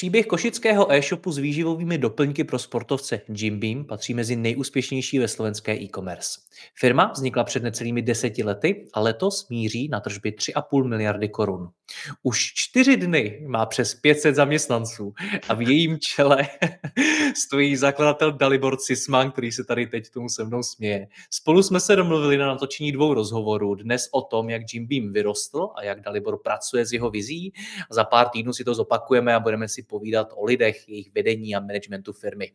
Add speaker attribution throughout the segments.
Speaker 1: Příběh košického e-shopu s výživovými doplňky pro sportovce Jim Beam patří mezi nejúspěšnější ve slovenské e-commerce. Firma vznikla před necelými deseti lety a letos míří na tržby 3,5 miliardy korun. Už čtyři dny má přes 500 zaměstnanců a v jejím čele stojí zakladatel Dalibor Cisman, který se tady teď tomu se mnou směje. Spolu jsme se domluvili na natočení dvou rozhovorů. Dnes o tom, jak Jim Beam vyrostl a jak Dalibor pracuje s jeho vizí. Za pár týdnů si to zopakujeme a budeme si povídat o lidech, jejich vedení a managementu firmy.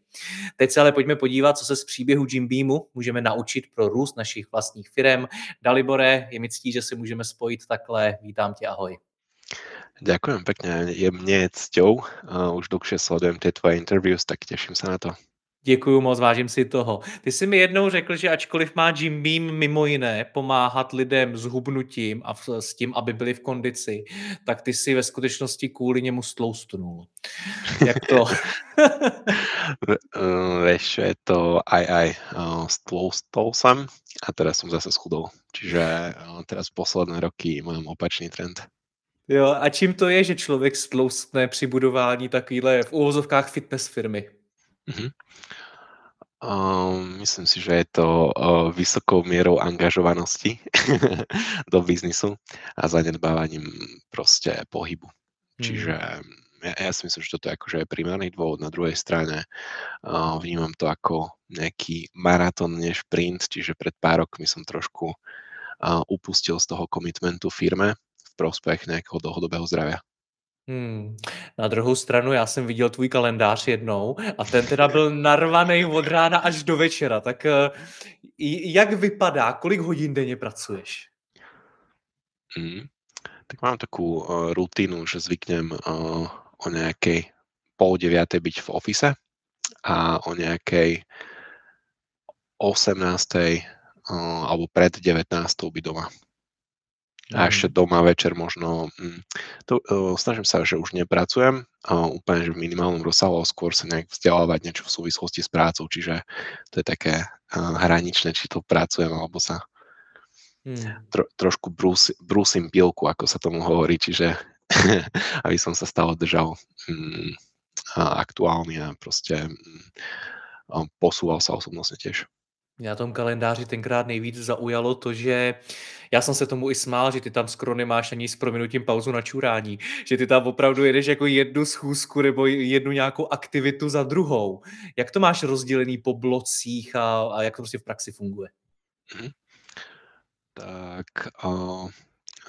Speaker 1: Teď se ale pojďme podívat, co se z příběhu Jim Beamu můžeme naučit pro růst našich vlastních firm. Dalibore, je mi ctí, že se můžeme spojit takhle. Vítám tě, ahoj.
Speaker 2: Ďakujem pekne, je mne cťou. Uh, už dlhšie sledujem tie tvoje interviews, tak teším sa na to.
Speaker 1: Děkuju moc, vážím si toho. Ty jsi mi jednou řekl, že ačkoliv má Jim Beam mimo jiné pomáhat lidem s hubnutím a s tím, aby byli v kondici, tak ty si ve skutečnosti kvůli němu stloustnul. Jak to?
Speaker 2: Vieš, je to aj aj. Stloustol som a teraz som zase schudol. Čiže teraz posledné roky mám opačný trend.
Speaker 1: Jo, a čím to je, že člověk stloustne při budování takovýhle v úvozovkách fitness firmy? Mm-hmm.
Speaker 2: Um, myslím si, že je to uh, vysokou mierou angažovanosti do biznisu a zanedbávaním proste pohybu. Mm. Čiže ja, ja si myslím, že toto je akože primárny dôvod. Na druhej strane uh, vnímam to ako nejaký maratón než sprint, čiže pred pár rokmi som trošku uh, upustil z toho komitmentu firme v prospech nejakého dlhodobého zdravia.
Speaker 1: Hmm. Na druhou stranu, já jsem viděl tvůj kalendář jednou a ten teda byl narvaný od rána až do večera. Tak uh, jak vypadá, kolik hodin denně pracuješ?
Speaker 2: Hmm. Tak mám takú uh, rutinu, že zvyknem uh, o nejakej pol deviatej byť v ofise a o nejakej 18. Uh, alebo pred 19. byť doma. A ešte doma večer možno, hm, to, uh, snažím sa, že už nepracujem uh, úplne že v minimálnom rozsahu, skôr sa nejak vzdelávať niečo v súvislosti s prácou, čiže to je také uh, hraničné, či to pracujem, alebo sa hmm. tro, trošku brúsi, brúsim pilku, ako sa tomu hovorí, čiže aby som sa stále držal um, aktuálny a proste um, posúval sa osobnostne tiež.
Speaker 1: Mě na tom kalendáři tenkrát nejvíc zaujalo to, že já jsem se tomu i smál, že ty tam skoro nemáš ani s prominutím pauzu na čurání, že ty tam opravdu jedeš jako jednu schůzku nebo jednu nějakou aktivitu za druhou. Jak to máš rozdělený po blocích a, a jak to prostě v praxi funguje? Hmm.
Speaker 2: Tak uh,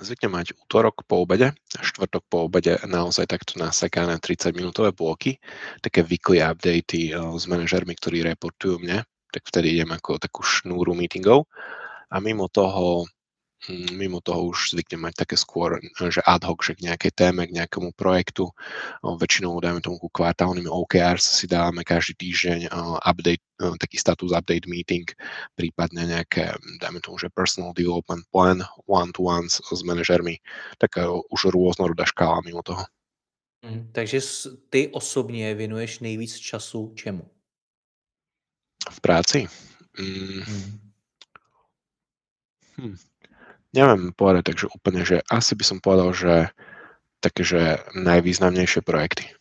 Speaker 2: zvyknem mať útorok po obede, štvrtok po obede naozaj takto nasekané 30 minútové bloky, také weekly updaty uh, s manažermi, ktorí reportujú mne tak vtedy idem ako takú šnúru meetingov a mimo toho hm, mimo toho už zvyknem mať také skôr, že ad hoc, že k nejakej téme, k nejakému projektu. Väčšinou, dajme tomu, ku kvartálnym OKRs si dávame každý týždeň update, taký status update meeting, prípadne nejaké, dajme tomu, že personal development plan, one-to-ones s manažermi, tak už rôznorodá škála mimo toho.
Speaker 1: Mm, takže ty osobně věnuješ nejvíc času čemu?
Speaker 2: V práci? Mm. Hm. Neviem povedať, takže úplne, že asi by som povedal, že také, že najvýznamnejšie projekty.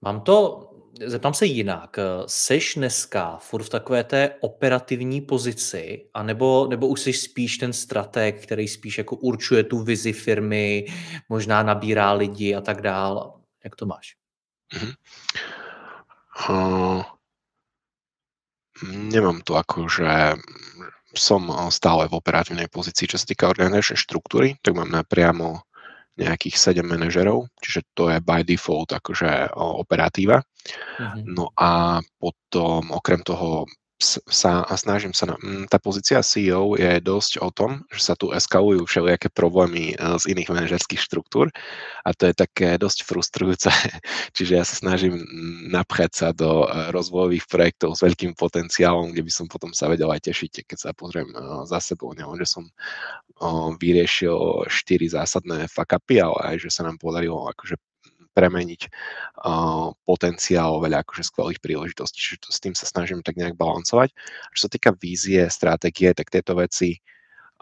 Speaker 1: Mám to, zeptám se jinak. Seš dneska furt v takové té operativní pozici, anebo, nebo už jsi spíš ten strateg, který spíš jako určuje tu vizi firmy, možná nabírá lidi a tak dál? Jak to máš? Mm-hmm.
Speaker 2: Uh, Nemám to ako, že som stále v operatívnej pozícii. Čo sa týka organizačnej štruktúry, tak mám napriamo nejakých 7 manažerov, čiže to je by default akože operatíva. Mm-hmm. No a potom okrem toho sa a snažím sa, na, mm, tá pozícia CEO je dosť o tom, že sa tu eskalujú všelijaké problémy e, z iných manažerských štruktúr a to je také dosť frustrujúce. Čiže ja sa snažím mm, napchať sa do e, rozvojových projektov s veľkým potenciálom, kde by som potom sa vedel aj tešiť, keď sa pozriem e, za sebou. Nielen, že som vyriešil štyri zásadné fakapy, ale aj, že sa nám podarilo akože premeniť uh, potenciál veľa akože skvelých príležitostí. Čiže to, s tým sa snažím tak nejak balancovať. Čo sa týka vízie, stratégie, tak tieto veci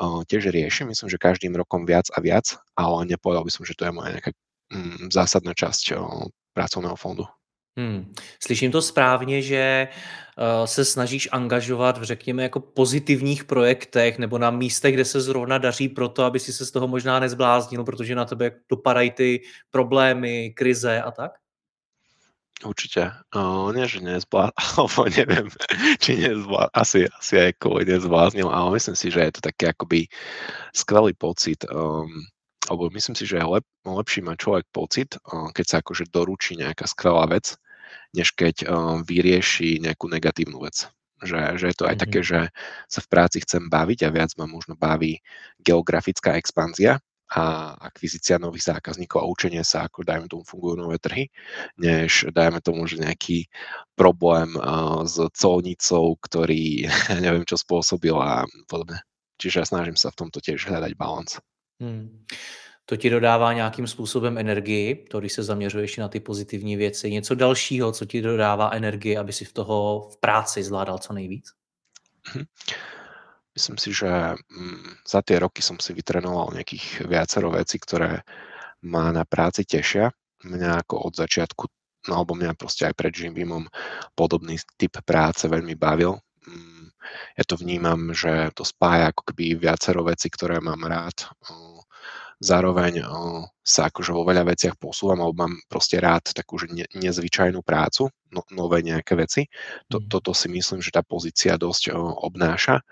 Speaker 2: uh, tiež riešim. Myslím, že každým rokom viac a viac, ale nepovedal by som, že to je moja nejaká um, zásadná časť uh, pracovného fondu.
Speaker 1: Hmm. Slyším to správně, že uh, se snažíš angažovat v řekněme jako pozitivních projektech nebo na místech, kde se zrovna daří proto, aby si se z toho možná nezbláznil, protože na tebe dopadají ty problémy, krize a tak?
Speaker 2: Určite. Uh, nie, že nezblá, alebo či nezblá, asi, asi aj COVID nezbláznil, ale myslím si, že je to taký akoby skvelý pocit. Um, alebo myslím si, že je lep, lepší mať človek pocit, keď sa akože doručí nejaká skvelá vec, než keď vyrieši nejakú negatívnu vec. Že, že je to aj mm-hmm. také, že sa v práci chcem baviť a viac ma možno baví geografická expanzia a akvizícia nových zákazníkov a učenie sa, ako dajme tomu fungujú nové trhy, než dajme tomu, že nejaký problém s colnicou, ktorý neviem čo spôsobil a podobne. Čiže ja snažím sa v tomto tiež hľadať balans. Hmm.
Speaker 1: To ti dodává nějakým způsobem energii, to když se zaměřuješ na ty pozitivní věci. Něco dalšího, co ti dodává energii, aby si v toho v práci zvládal co nejvíc?
Speaker 2: Mhm. Myslím si, že mm, za tie roky som si vytrenoval nejakých viacero vecí, ktoré ma na práci tešia. Mňa ako od začiatku, no alebo mňa proste aj pred Jimbimom podobný typ práce veľmi bavil. Mm, ja to vnímam, že to spája ako keby viacero vecí, ktoré mám rád zároveň sa akože vo veľa veciach posúvam, alebo mám proste rád takú že ne, nezvyčajnú prácu, no, nové nejaké veci. To, mm. Toto si myslím, že tá pozícia dosť o, obnáša.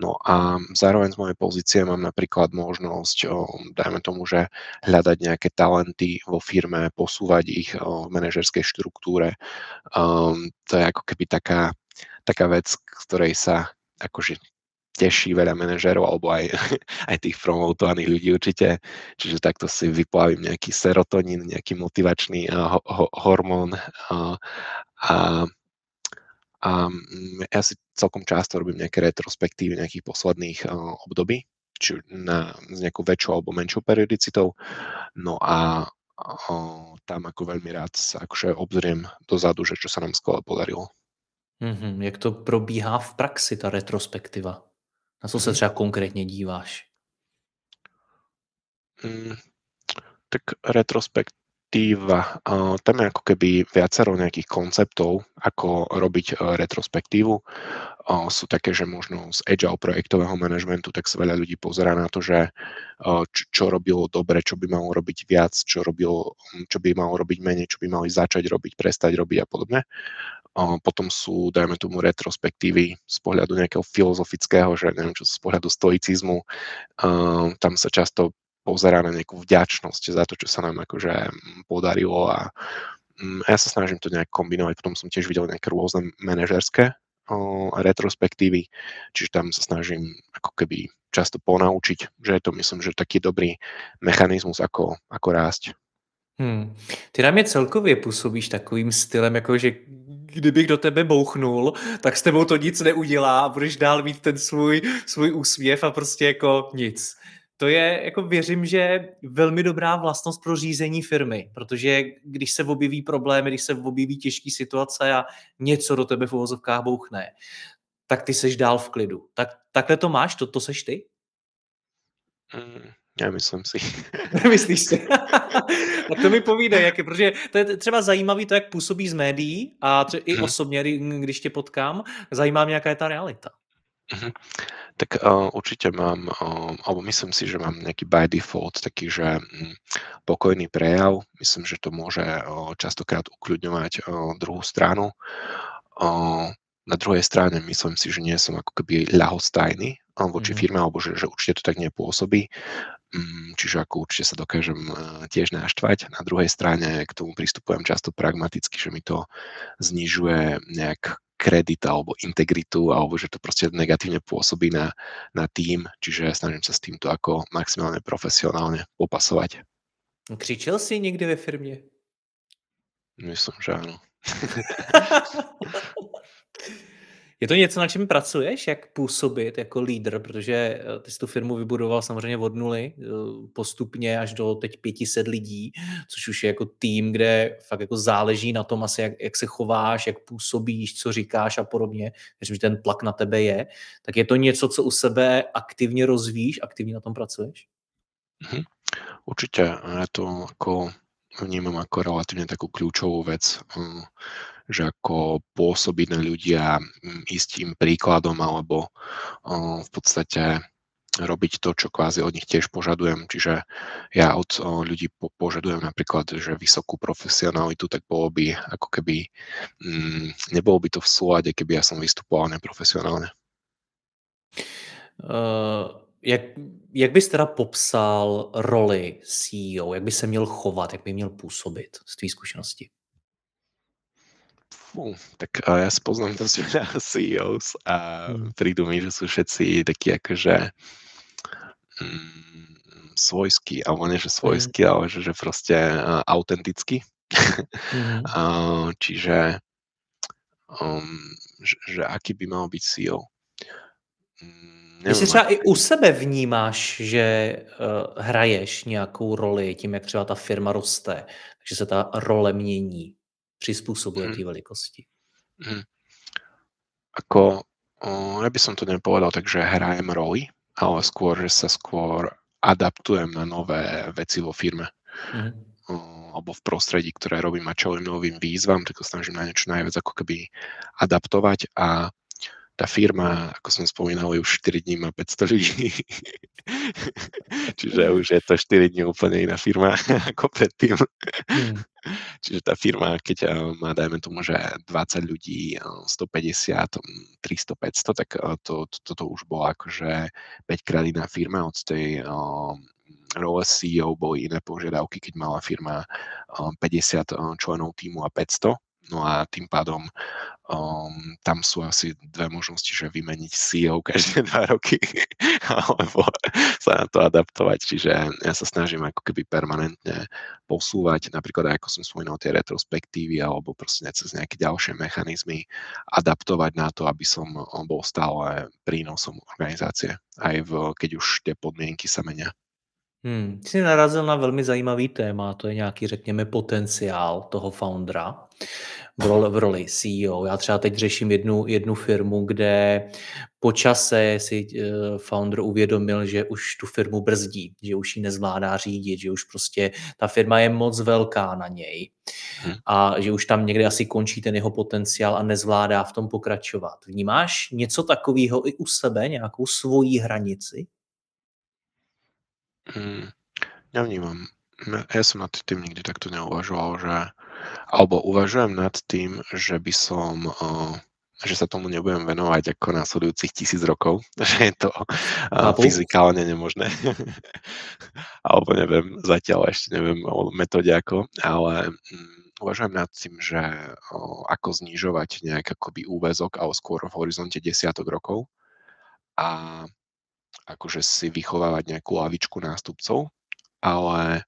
Speaker 2: No a zároveň z mojej pozície mám napríklad možnosť, o, dajme tomu, že hľadať nejaké talenty vo firme, posúvať ich v manažerskej štruktúre. Um, to je ako keby taká, taká vec, ktorej sa akože teší veľa manažerov alebo aj, aj tých promotovaných ľudí určite. Čiže takto si vyplavím nejaký serotonín, nejaký motivačný uh, ho, hormón uh, a, a mm, ja si celkom často robím nejaké retrospektívy nejakých posledných uh, období, či na, s nejakou väčšou alebo menšou periodicitou. No a uh, tam ako veľmi rád sa akože obzriem dozadu, že čo sa nám skvelé podarilo.
Speaker 1: Mm-hmm. Jak to probíhá v praxi, ta retrospektiva? Na co se třeba konkrétně díváš?
Speaker 2: Mm, tak retrospektíva, uh, tam je ako keby viacero nejakých konceptov, ako robiť uh, retrospektívu. Sú také, že možno z agile projektového manažmentu, tak sa veľa ľudí pozerá na to, že čo, čo robilo dobre, čo by malo robiť viac, čo, robilo, čo by malo robiť menej, čo by mali začať robiť, prestať robiť a podobne. Potom sú, dajme tomu, retrospektívy z pohľadu nejakého filozofického, že neviem čo, z pohľadu stoicizmu. Tam sa často pozerá na nejakú vďačnosť za to, čo sa nám akože podarilo a mm, ja sa snažím to nejak kombinovať. Potom som tiež videl nejaké rôzne manažerské retrospektívy, čiže tam sa snažím ako keby často ponaučiť, že je to myslím, že taký dobrý mechanizmus, ako, ako rásť.
Speaker 1: Hmm. Ty na mě celkově působíš takovým stylem, jako že kdybych do tebe bouchnul, tak s tebou to nic neudělá a budeš dál mít ten svůj, svůj úsměv a prostě jako nic. To je, jako věřím, že velmi dobrá vlastnost pro řízení firmy, protože když se objeví problémy, když se objeví těžké situace a něco do tebe v uvozovkách bouchne, tak ty seš dál v klidu. Tak, takhle to máš, to, to seš ty?
Speaker 2: Mm, Nemyslím si.
Speaker 1: Nemyslíš si? a to mi povídej, jak je, protože to je třeba zajímavý to, jak působí z médií a tře- i hmm. osobně, když tě potkám, zajímá mě, jaká je ta realita.
Speaker 2: Hmm. Tak uh, určite mám, uh, alebo myslím si, že mám nejaký by default taký, že um, pokojný prejav. Myslím, že to môže uh, častokrát ukľudňovať uh, druhú stranu. Uh, na druhej strane myslím si, že nie som ako keby ľahostajný voči mm. firme, alebo že, že určite to tak nepôsobí. Mm, čiže ako určite sa dokážem tiež naštvať. Na druhej strane k tomu pristupujem často pragmaticky, že mi to znižuje nejak kredit alebo integritu, alebo že to proste negatívne pôsobí na, na tým, čiže snažím sa s týmto ako maximálne profesionálne popasovať.
Speaker 1: Křičel si někdy ve firmě?
Speaker 2: Myslím, že áno.
Speaker 1: Je to něco, na čem pracuješ, jak působit jako lídr, protože eh, ty jsi tu firmu vybudoval samozřejmě od nuly, eh, postupně až do teď 500 lidí, což už je jako tým, kde fakt jako záleží na tom asi, jak, jak se chováš, jak působíš, co říkáš a podobně. Věřím, že ten tlak na tebe je. Tak je to něco, co u sebe aktivně rozvíjíš, aktivně na tom pracuješ?
Speaker 2: Mhm. Určite, ja to ako vnímam ako relatívne takú kľúčovú vec, hm, že ako pôsobiť na ľudia, ísť im príkladom alebo v podstate robiť to, čo kvázi od nich tiež požadujem. Čiže ja od ľudí požadujem napríklad, že vysokú profesionalitu, tak bolo by ako keby, nebolo by to v súlade, keby ja som vystupoval neprofesionálne.
Speaker 1: Uh jak, jak bys teda popsal roli CEO? Jak by se měl chovat? Jak by měl působit z tvý zkušenosti?
Speaker 2: Fú, tak ja si poznám dosť veľa CEOs a hmm. prídu mi, že sú všetci takí akože mm, svojskí, alebo nie, že svojskí, hmm. ale že, že proste uh, autentickí. Hmm. uh, čiže um, že, že aký by mal byť CEO?
Speaker 1: Jestli třeba i u sebe vnímáš, že uh, hraješ nějakou roli tím, jak třeba ta firma roste, takže se ta role mění, přizpůsobuje hmm. té velikosti. Hmm.
Speaker 2: Ako, uh, ja by som to nepovedal tak, že hrajem roli, ale skôr, že sa skôr adaptujem na nové veci vo firme. Hmm. Uh, alebo v prostredí, ktoré robím a čelím novým výzvam, tak to snažím na niečo najviac ako keby adaptovať a tá firma, ako som spomínal, už 4 dní má 500 ľudí. Čiže už je to 4 dní úplne iná firma ako predtým. Mm. Čiže tá firma, keď eh, má, dajme tomu, že 20 ľudí, 150, 300, 500, tak eh, to, to, toto už bola akože 5 krát iná firma od tej um, role CEO boli iné požiadavky, keď mala firma um, 50 členov týmu a 500 No a tým pádom um, tam sú asi dve možnosti, že vymeniť CEO každé dva roky alebo sa na to adaptovať. Čiže ja sa snažím ako keby permanentne posúvať, napríklad ako som spomínal tie retrospektívy alebo proste cez nejaké ďalšie mechanizmy adaptovať na to, aby som bol stále prínosom organizácie, aj v, keď už tie podmienky sa menia.
Speaker 1: Hmm, jsi narazil na velmi zajímavý téma, to je nějaký, řekněme, potenciál toho foundera v roli, v roli CEO. Já třeba teď řeším jednu, jednu firmu, kde po čase si uh, founder uvědomil, že už tu firmu brzdí, že už ji nezvládá řídit, že už prostě ta firma je moc velká na něj hmm. a že už tam někde asi končí ten jeho potenciál a nezvládá v tom pokračovat. Vnímáš něco takového i u sebe, nějakou svoji hranici?
Speaker 2: Mm, nevnímam. Ja som nad tým nikdy takto neuvažoval, že alebo uvažujem nad tým, že by som uh, že sa tomu nebudem venovať ako následujúcich tisíc rokov, že je to uh, fyzikálne nemožné. alebo neviem, zatiaľ ešte neviem o metóde ako, ale um, uvažujem nad tým, že uh, ako znižovať nejak akoby úvezok, ale skôr v horizonte desiatok rokov a akože si vychovávať nejakú lavičku nástupcov, ale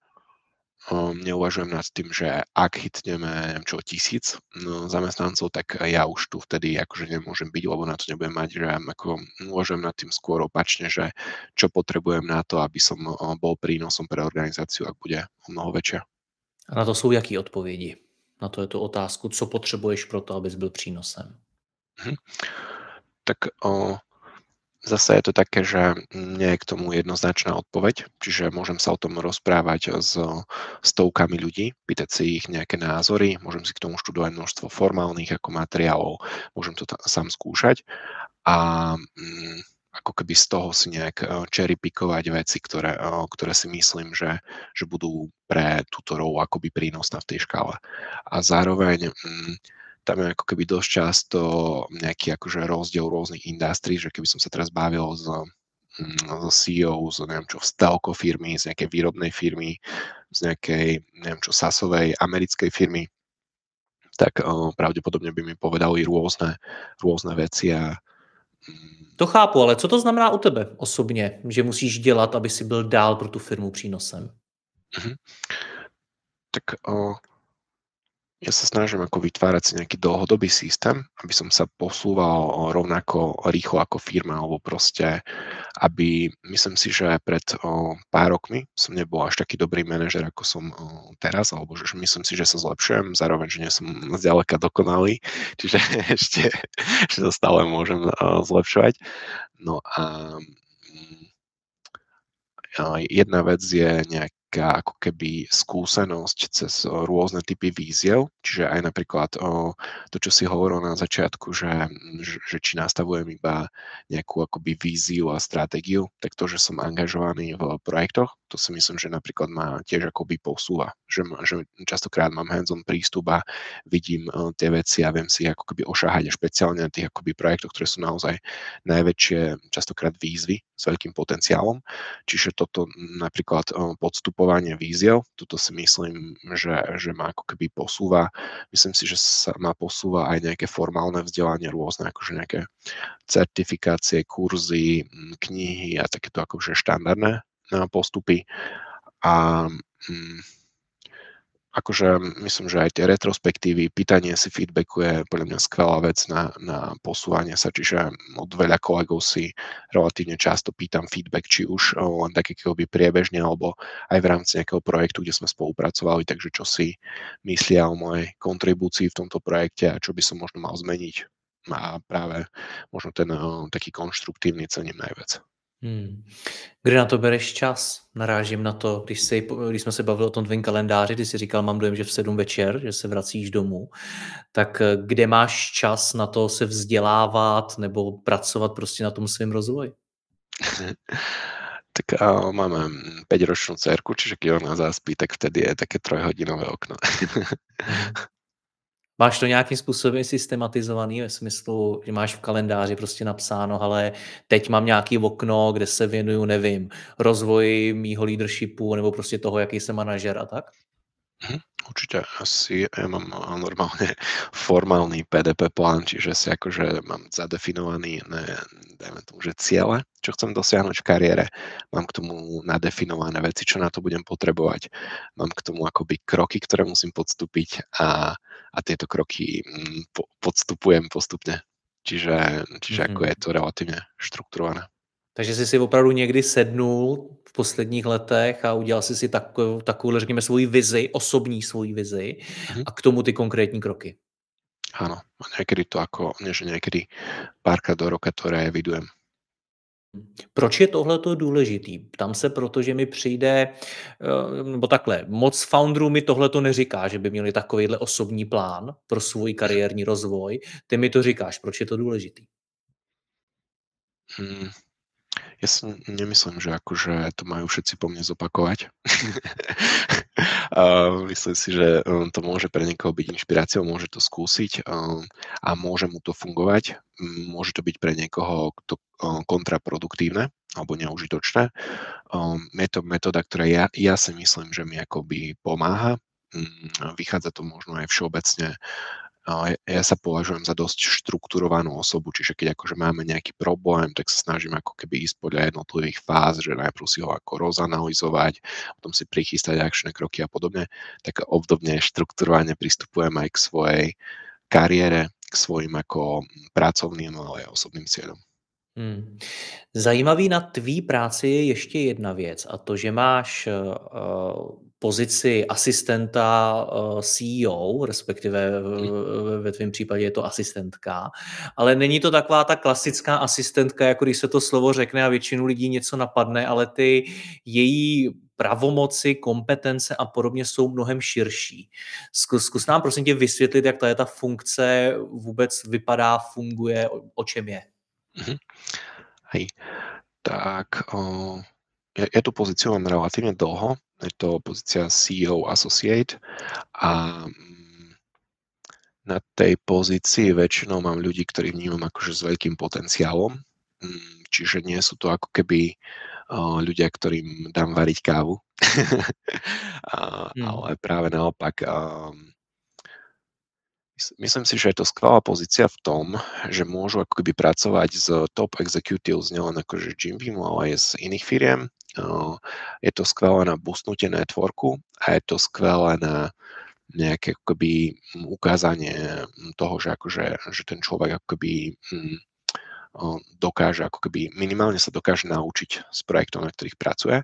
Speaker 2: um, neuvažujem nad tým, že ak chytneme neviem čo, tisíc no, zamestnancov, tak ja už tu vtedy akože nemôžem byť, lebo na to nebudem mať, že ako uvažujem nad tým skôr opačne, že čo potrebujem na to, aby som bol prínosom pre organizáciu, ak bude mnoho väčšia.
Speaker 1: A na to jsou jaký odpovědi? Na to je to otázku, co potřebuješ pro to, abys byl přínosem?
Speaker 2: Hm. Tak o, Zase je to také, že nie je k tomu jednoznačná odpoveď, čiže môžem sa o tom rozprávať s stovkami ľudí, pýtať si ich nejaké názory, môžem si k tomu študovať množstvo formálnych ako materiálov, môžem to sám skúšať a mm, ako keby z toho si nejak e, cherry pickovať veci, ktoré, e, ktoré si myslím, že, že budú pre túto rolu akoby prínosná v tej škále. A zároveň mm, tam je ako keby dosť často nejaký akože rozdiel rôznych industrí, že keby som sa teraz bavil s zo CEO, z neviem čo, z telko firmy, z nejakej výrobnej firmy, z nejakej, neviem čo, sasovej americkej firmy, tak uh, pravdepodobne by mi povedali rôzne, rôzne veci a
Speaker 1: mm, to chápu, ale co to znamená u tebe osobně, že musíš dělat, aby si byl dál pro tu firmu přínosem?
Speaker 2: Mm-hmm. Tak uh, ja sa snažím ako vytvárať si nejaký dlhodobý systém, aby som sa posúval rovnako rýchlo ako firma, alebo proste, aby, myslím si, že pred o, pár rokmi som nebol až taký dobrý manažer, ako som o, teraz, alebo že myslím si, že sa zlepšujem, zároveň, že nie som zďaleka dokonalý, čiže ešte, ešte to stále môžem o, zlepšovať. No a mm, jedna vec je nejak taká ako keby skúsenosť cez rôzne typy víziev, čiže aj napríklad o, to, čo si hovoril na začiatku, že, že či nastavujem iba nejakú akoby víziu a stratégiu, tak to, že som angažovaný v projektoch, to si myslím, že napríklad ma tiež akoby posúva, že, že častokrát mám hands-on prístup a vidím tie veci a viem si ako keby ošahať špeciálne na tých akoby projektoch, ktoré sú naozaj najväčšie častokrát výzvy s veľkým potenciálom. Čiže toto napríklad podstupovať formulovanie víziev. Tuto si myslím, že, že ma ako keby posúva. Myslím si, že sa ma posúva aj nejaké formálne vzdelanie rôzne, akože nejaké certifikácie, kurzy, knihy a takéto akože štandardné postupy. A akože myslím, že aj tie retrospektívy, pýtanie si feedbacku je podľa mňa skvelá vec na, na posúvanie sa, čiže od veľa kolegov si relatívne často pýtam feedback, či už len také by priebežne, alebo aj v rámci nejakého projektu, kde sme spolupracovali, takže čo si myslia o mojej kontribúcii v tomto projekte a čo by som možno mal zmeniť. A práve možno ten taký konštruktívny cením najviac.
Speaker 1: Hmm. Kde na to bereš čas? Narážím na to, když, si, když jsme se bavili o tom tvém kalendáři, ty si říkal, mám dojem, že v 7 večer, že se vracíš domů, tak eh, kde máš čas na to se vzdělávat nebo pracovat prostě na tom svém rozvoji?
Speaker 2: tak máme 5-ročnú cerku, čiže keď ona zaspí, tak vtedy je také trojhodinové okno.
Speaker 1: Mhm. Máš to nějakým způsobem systematizovaný ve smyslu, že máš v kalendáři prostě napsáno, ale teď mám nějaký okno, kde se věnuju, nevím, rozvoji mýho leadershipu nebo prostě toho, jaký jsem manažer a tak?
Speaker 2: Určite asi ja mám normálne formálny PDP plán, čiže si akože mám zadefinovaný, ne, dajme tomu, že ciele, čo chcem dosiahnuť v kariére, mám k tomu nadefinované veci, čo na to budem potrebovať, mám k tomu akoby kroky, ktoré musím podstúpiť a, a tieto kroky mm, po, podstupujem postupne. Čiže, čiže mm-hmm. ako je to relatívne štrukturované.
Speaker 1: Takže jsi si opravdu někdy sednul v posledních letech a udělal jsi si takovou, takovou řekněme, svoji vizi, osobní svoji vizi mm-hmm. a k tomu ty konkrétní kroky.
Speaker 2: Áno, niekedy to ako, nie že niekedy párkrát do roka to revidujem.
Speaker 1: Proč je tohle důležitý? Ptám se, protože mi přijde, eh, nebo takhle, moc founderů mi tohle to neříká, že by měli takovýhle osobní plán pro svůj kariérní rozvoj. Ty mi to říkáš, proč je to důležitý?
Speaker 2: Hmm, ja si nemyslím, že akože to majú všetci po mne zopakovať. myslím si, že um, to môže pre niekoho byť inšpiráciou, môže to skúsiť um, a môže mu to fungovať. Môže to byť pre niekoho to kontraproduktívne alebo neužitočné. Je to metóda, ktorá ja, ja si myslím, že mi akoby pomáha. Vychádza to možno aj všeobecne ja sa považujem za dosť štrukturovanú osobu, čiže keď akože máme nejaký problém, tak sa snažím ako keby ísť podľa jednotlivých fáz, že najprv si ho ako rozanalizovať, potom si prichystať akčné kroky a podobne, tak obdobne štrukturovane pristupujem aj k svojej kariére, k svojim ako pracovným, ale aj osobným cieľom.
Speaker 1: Hmm. Zajímavý na tvý práci je ještě jedna věc a to, že máš uh, pozici asistenta uh, CEO, respektive v, ve tvém případě je to asistentka, ale není to taková ta klasická asistentka, jako když se to slovo řekne a většinu lidí něco napadne, ale ty její pravomoci, kompetence a podobně jsou mnohem širší. Zkus, zkus nám prosím tě vysvětlit, jak ta, funkce vůbec vypadá, funguje, o, o čem je.
Speaker 2: Mhm. Hej, tak o, ja, ja tú pozíciu mám relatívne dlho, je to pozícia CEO Associate a mm, na tej pozícii väčšinou mám ľudí, ktorí vnímam akože s veľkým potenciálom, mm, čiže nie sú to ako keby ľudia, ktorým dám variť kávu. hmm. Ale práve naopak um, Myslím si, že je to skvelá pozícia v tom, že môžu ako keby pracovať s top executives nielen akože Jim Beam, ale aj z iných firiem. Je to skvelé na boostnutie networku a je to skvelé na nejaké ako keby ukázanie toho, že, akože, že ten človek ako keby hm, dokáže, ako keby minimálne sa dokáže naučiť z projektov, na ktorých pracuje.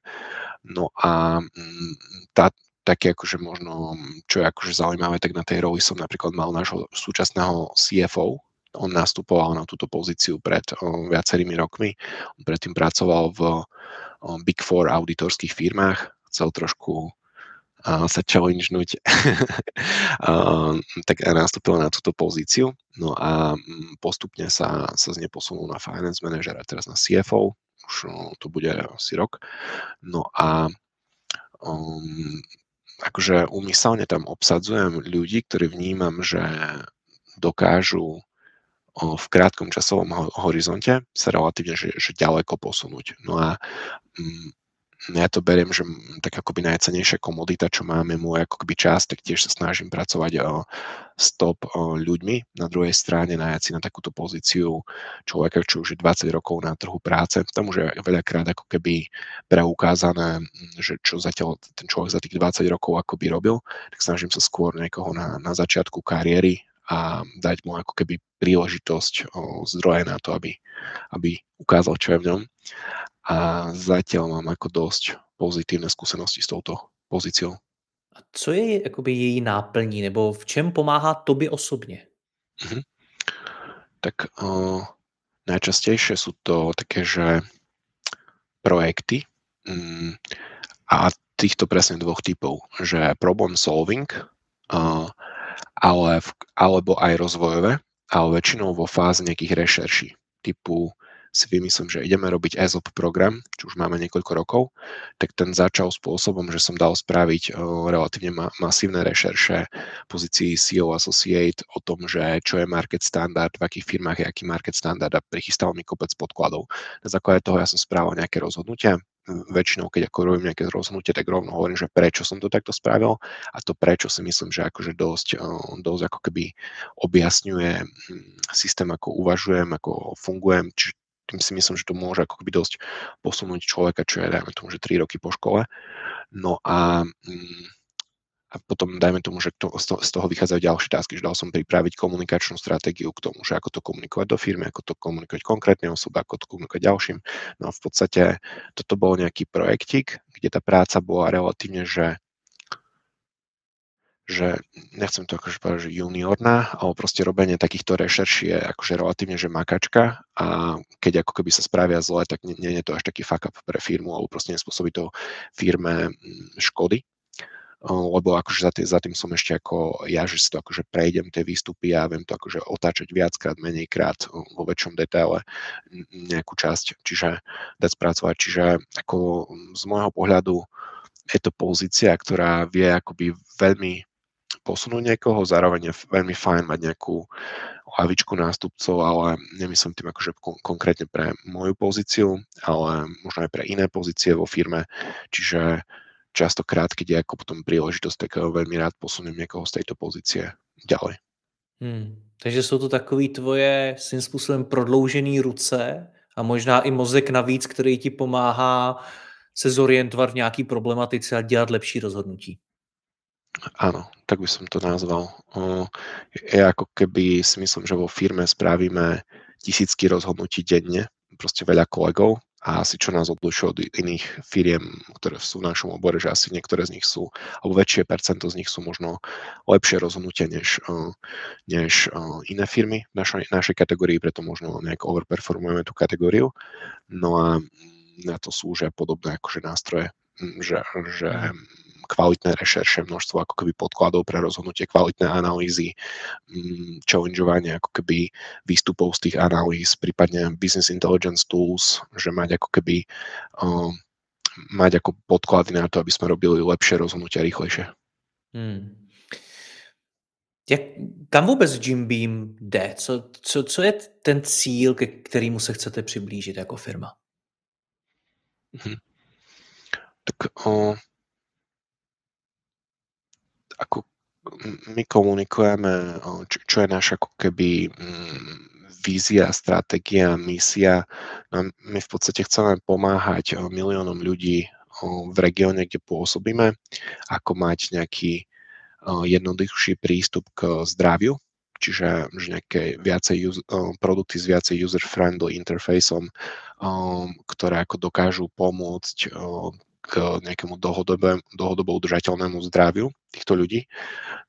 Speaker 2: No a hm, tá, také akože možno, čo je akože zaujímavé, tak na tej roli som napríklad mal nášho súčasného CFO, on nastupoval na túto pozíciu pred viacerými rokmi. On predtým pracoval v Big Four auditorských firmách, chcel trošku sa challengenúť, tak nastúpil na túto pozíciu. No a postupne sa, sa z nej na finance manager a teraz na CFO. Už no, to bude asi rok. No a um, akože úmyselne tam obsadzujem ľudí, ktorí vnímam, že dokážu v krátkom časovom horizonte sa relatívne že, že ďaleko posunúť. No a mm, ja to beriem, že tak akoby najcenejšia komodita, čo máme, môj ako keby čas, tak tiež sa snažím pracovať o, s top o, ľuďmi. Na druhej strane najať si na takúto pozíciu človeka, čo už je 20 rokov na trhu práce. Tam už je veľakrát ako keby preukázané, že čo zatiaľ ten človek za tých 20 rokov akoby robil, tak snažím sa skôr niekoho na, na začiatku kariéry a dať mu ako keby príležitosť, o, zdroje na to, aby, aby ukázal, čo je v ňom a zatiaľ mám ako dosť pozitívne skúsenosti s touto pozíciou.
Speaker 1: A co je jakoby její náplní, nebo v čem pomáhá tobě osobně?
Speaker 2: Mhm. Tak uh, najčastejšie sú to také, že projekty um, a týchto presne dvoch typov, že problem solving, uh, ale v, alebo aj rozvojové, ale väčšinou vo fáze nejakých rešerší, typu si vymyslím, že ideme robiť ESOP program, čo už máme niekoľko rokov, tak ten začal spôsobom, že som dal spraviť relatívne ma- masívne rešerše pozícii CEO Associate o tom, že čo je market standard, v akých firmách je aký market standard a prichystal mi kopec podkladov. Na základe toho ja som správal nejaké rozhodnutia, väčšinou, keď ako robím nejaké rozhodnutie, tak rovno hovorím, že prečo som to takto spravil a to prečo si myslím, že akože dosť, dosť ako keby objasňuje hm, systém, ako uvažujem, ako fungujem, či, tým si myslím, že to môže ako keby dosť posunúť človeka, čo je, dajme tomu, že 3 roky po škole. No a, mm, a potom dajme tomu, že to, z toho vychádzajú ďalšie tásky, že dal som pripraviť komunikačnú stratégiu k tomu, že ako to komunikovať do firmy, ako to komunikovať konkrétne osobe, ako to komunikovať ďalším. No a v podstate toto bol nejaký projektik, kde tá práca bola relatívne, že že nechcem to akože povedať, že juniorná, ale proste robenie takýchto rešerší je akože relatívne, že makačka a keď ako keby sa spravia zle, tak nie, nie je to až taký fuck up pre firmu alebo proste nespôsobí to firme mm, škody, lebo akože za, tý, za tým som ešte ako ja, že si to akože prejdem tie výstupy a viem to akože otáčať viackrát, menejkrát vo väčšom detaile nejakú časť, čiže dať spracovať. Čiže ako z môjho pohľadu je to pozícia, ktorá vie akoby veľmi posunúť niekoho, zároveň je veľmi fajn mať nejakú hlavičku nástupcov, ale nemyslím tým akože kon- konkrétne pre moju pozíciu, ale možno aj pre iné pozície vo firme. Čiže častokrát, keď je ako potom príležitosť, tak veľmi rád posuniem niekoho z tejto pozície ďalej.
Speaker 1: Hmm. Takže jsou to takový tvoje svým způsobem prodloužený ruce a možná i mozek navíc, který ti pomáhá se zorientovat v nějaký problematice a dělat lepší rozhodnutí.
Speaker 2: Áno, tak by som to nazval. Je ako keby si myslím, že vo firme spravíme tisícky rozhodnutí denne, proste veľa kolegov a asi čo nás odlišuje od iných firiem, ktoré sú v našom obore, že asi niektoré z nich sú, alebo väčšie percento z nich sú možno lepšie rozhodnutia než, než iné firmy v našej, našej kategórii, preto možno nejak overperformujeme tú kategóriu. No a na to slúžia podobné akože nástroje, že, že mhm kvalitné rešerše, množstvo ako keby podkladov pre rozhodnutie, kvalitné analýzy, mm, challengeovanie ako keby výstupov z tých analýz, prípadne business intelligence tools, že mať ako keby um, mať ako podklady na to, aby sme robili lepšie rozhodnutia rýchlejšie. Hmm.
Speaker 1: Jak kam vůbec Jim Beam jde? Co co co je ten cíl, ke kterému se chcete přiblížit jako firma?
Speaker 2: Mhm. Tak, o ako my komunikujeme, čo, je naša ako keby vízia, stratégia, misia. No my v podstate chceme pomáhať miliónom ľudí v regióne, kde pôsobíme, ako mať nejaký jednoduchší prístup k zdraviu, čiže že nejaké viacej produkty s viacej user-friendly interfejsom, ktoré ako dokážu pomôcť k nejakému dlhodobo udržateľnému zdraviu týchto ľudí.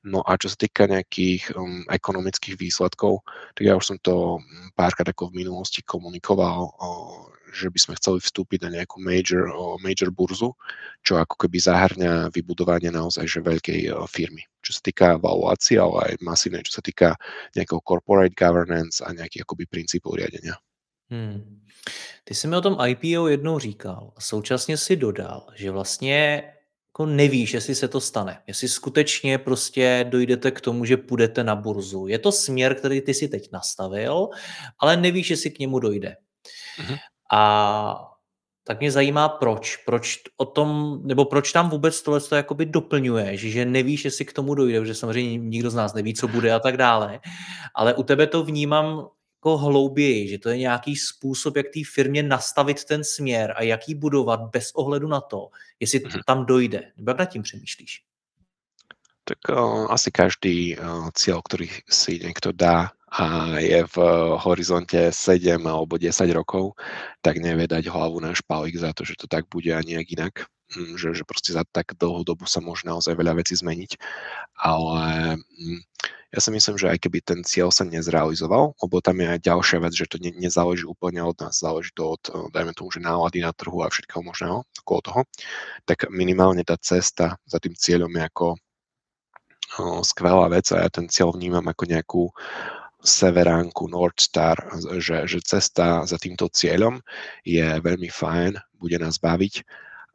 Speaker 2: No a čo sa týka nejakých um, ekonomických výsledkov, tak ja už som to párkrát ako v minulosti komunikoval, uh, že by sme chceli vstúpiť na nejakú major, uh, major burzu, čo ako keby zahrňa vybudovanie naozaj že veľkej uh, firmy. Čo sa týka valuácie, ale aj masívne, čo sa týka nejakého corporate governance a nejakých akoby princípov riadenia.
Speaker 1: Hmm. Ty jsi mi o tom IPO jednou říkal a současně si dodal, že vlastně jako nevíš, jestli se to stane. Jestli skutečně prostě dojdete k tomu, že půjdete na burzu. Je to směr, který ty si teď nastavil, ale nevíš, jestli k němu dojde. Mhm. A tak mě zajímá proč. Proč o tom, nebo proč tam vůbec tohle to jakoby doplňuješ, že nevíš, jestli k tomu dojde, že samozřejmě nikdo z nás neví, co bude a tak dále. Ale u tebe to vnímám jako hlouběji, že to je nějaký způsob, jak té firmě nastavit ten směr a jak ji budovat bez ohledu na to, jestli to mhm. tam dojde. Nebo jak nad tím přemýšlíš?
Speaker 2: Tak uh, asi každý uh, cieľ, ktorý si niekto dá a je v horizonte 7 alebo 10 rokov, tak nevie dať hlavu na špalík za to, že to tak bude a nejak inak. Hm, že, že proste za tak dlhú dobu sa môže naozaj veľa vecí zmeniť. Ale hm, ja si myslím, že aj keby ten cieľ sa nezrealizoval, lebo tam je aj ďalšia vec, že to ne, nezáleží úplne od nás, záleží to od, dajme tomu, že nálady na trhu a všetkého možného okolo toho, tak minimálne tá cesta za tým cieľom je ako o, skvelá vec a ja ten cieľ vnímam ako nejakú severánku North Star, že, že cesta za týmto cieľom je veľmi fajn, bude nás baviť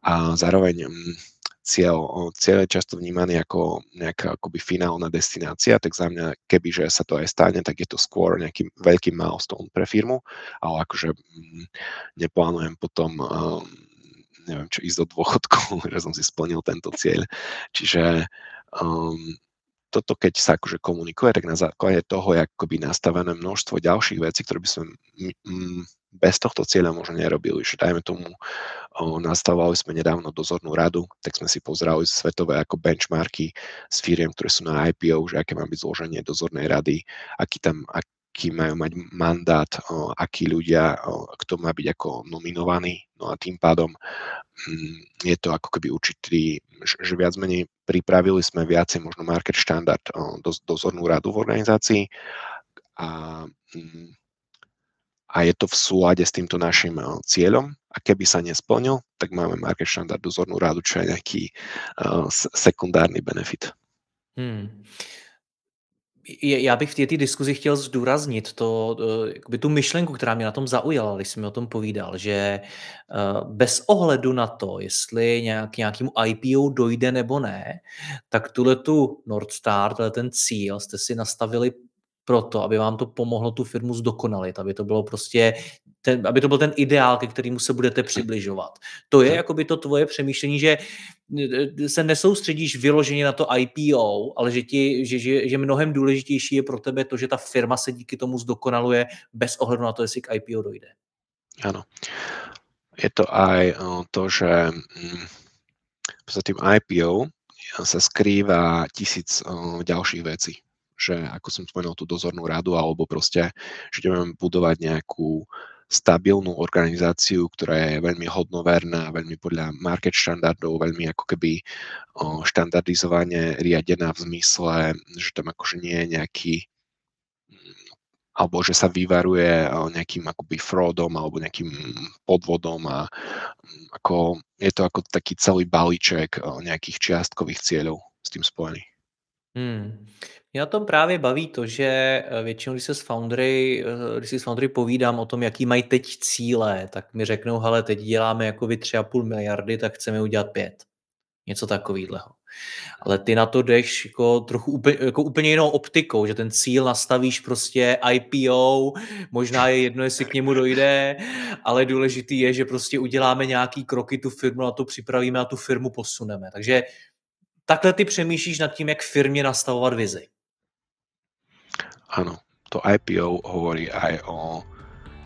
Speaker 2: a zároveň mm, cieľ, cieľ je často vnímaný ako nejaká akoby finálna destinácia, tak za mňa, kebyže sa to aj stane, tak je to skôr nejaký veľký milestone pre firmu, ale akože mm, neplánujem potom um, neviem čo, ísť do dôchodku, že som si splnil tento cieľ. Čiže um, toto keď sa akože komunikuje, tak na základe toho je akoby nastavené množstvo ďalších vecí, ktoré by sme bez tohto cieľa možno nerobili. Že dajme tomu, o, nastavovali sme nedávno dozornú radu, tak sme si pozerali svetové ako benchmarky s firiem, ktoré sú na IPO, že aké má byť zloženie dozornej rady, aký tam, aký majú mať mandát, akí ľudia, kto má byť ako nominovaný. No a tým pádom mm, je to ako keby určitý, že viac menej pripravili sme viacej možno market štandard do, dozornú radu v organizácii a, mm, a je to v súlade s týmto našim cieľom a keby sa nesplnil, tak máme market štandard dozornú radu, čo je nejaký sekundárny benefit. Hmm
Speaker 1: já bych v té diskuzi chtěl zdůraznit to, eh, tu myšlenku, která mě na tom zaujala, když jsem o tom povídal, že eh, bez ohledu na to, jestli nějak, nějakému IPO dojde nebo ne, tak tuhle tu North Star, ten cíl jste si nastavili proto, aby vám to pomohlo tu firmu zdokonalit, aby to bylo prostě ten, aby to byl ten ideál, ke kterému se budete přibližovat. To je jakoby to tvoje přemýšlení, že e, se nesoustředíš vyloženě na to IPO, ale že, ti, že, že, že mnohem důležitější je pro tebe to, že ta firma se díky tomu zdokonaluje bez ohledu na to, jestli k IPO dojde.
Speaker 2: Ano. Je to aj to, že mm, za tým IPO sa skrýva tisíc ďalších vecí že ako som spomenul tú dozornú radu, alebo proste, že ideme budovať nejakú stabilnú organizáciu, ktorá je veľmi hodnoverná, veľmi podľa market štandardov, veľmi ako keby štandardizovane riadená v zmysle, že tam akože nie je nejaký alebo že sa vyvaruje nejakým akoby fraudom alebo nejakým podvodom a ako, je to ako taký celý balíček nejakých čiastkových cieľov s tým spojený.
Speaker 1: Hmm. Mě na tom právě baví to, že eh, většinou, když se s foundry, eh, když si s foundry povídám o tom, jaký mají teď cíle, tak mi řeknou, hele, teď děláme jako vy 3,5 miliardy, tak chceme udělat 5. něco takového. Ale ty na to jdeš jako trochu úplně, jako úplně jinou optikou, že ten cíl nastavíš prostě IPO, možná je jedno, jestli k němu dojde, ale důležitý je, že prostě uděláme nějaký kroky, tu firmu na to připravíme a tu firmu posuneme. Takže takhle ty přemýšlíš nad tím, jak firmě nastavovat vizi.
Speaker 2: Ano, to IPO hovorí aj o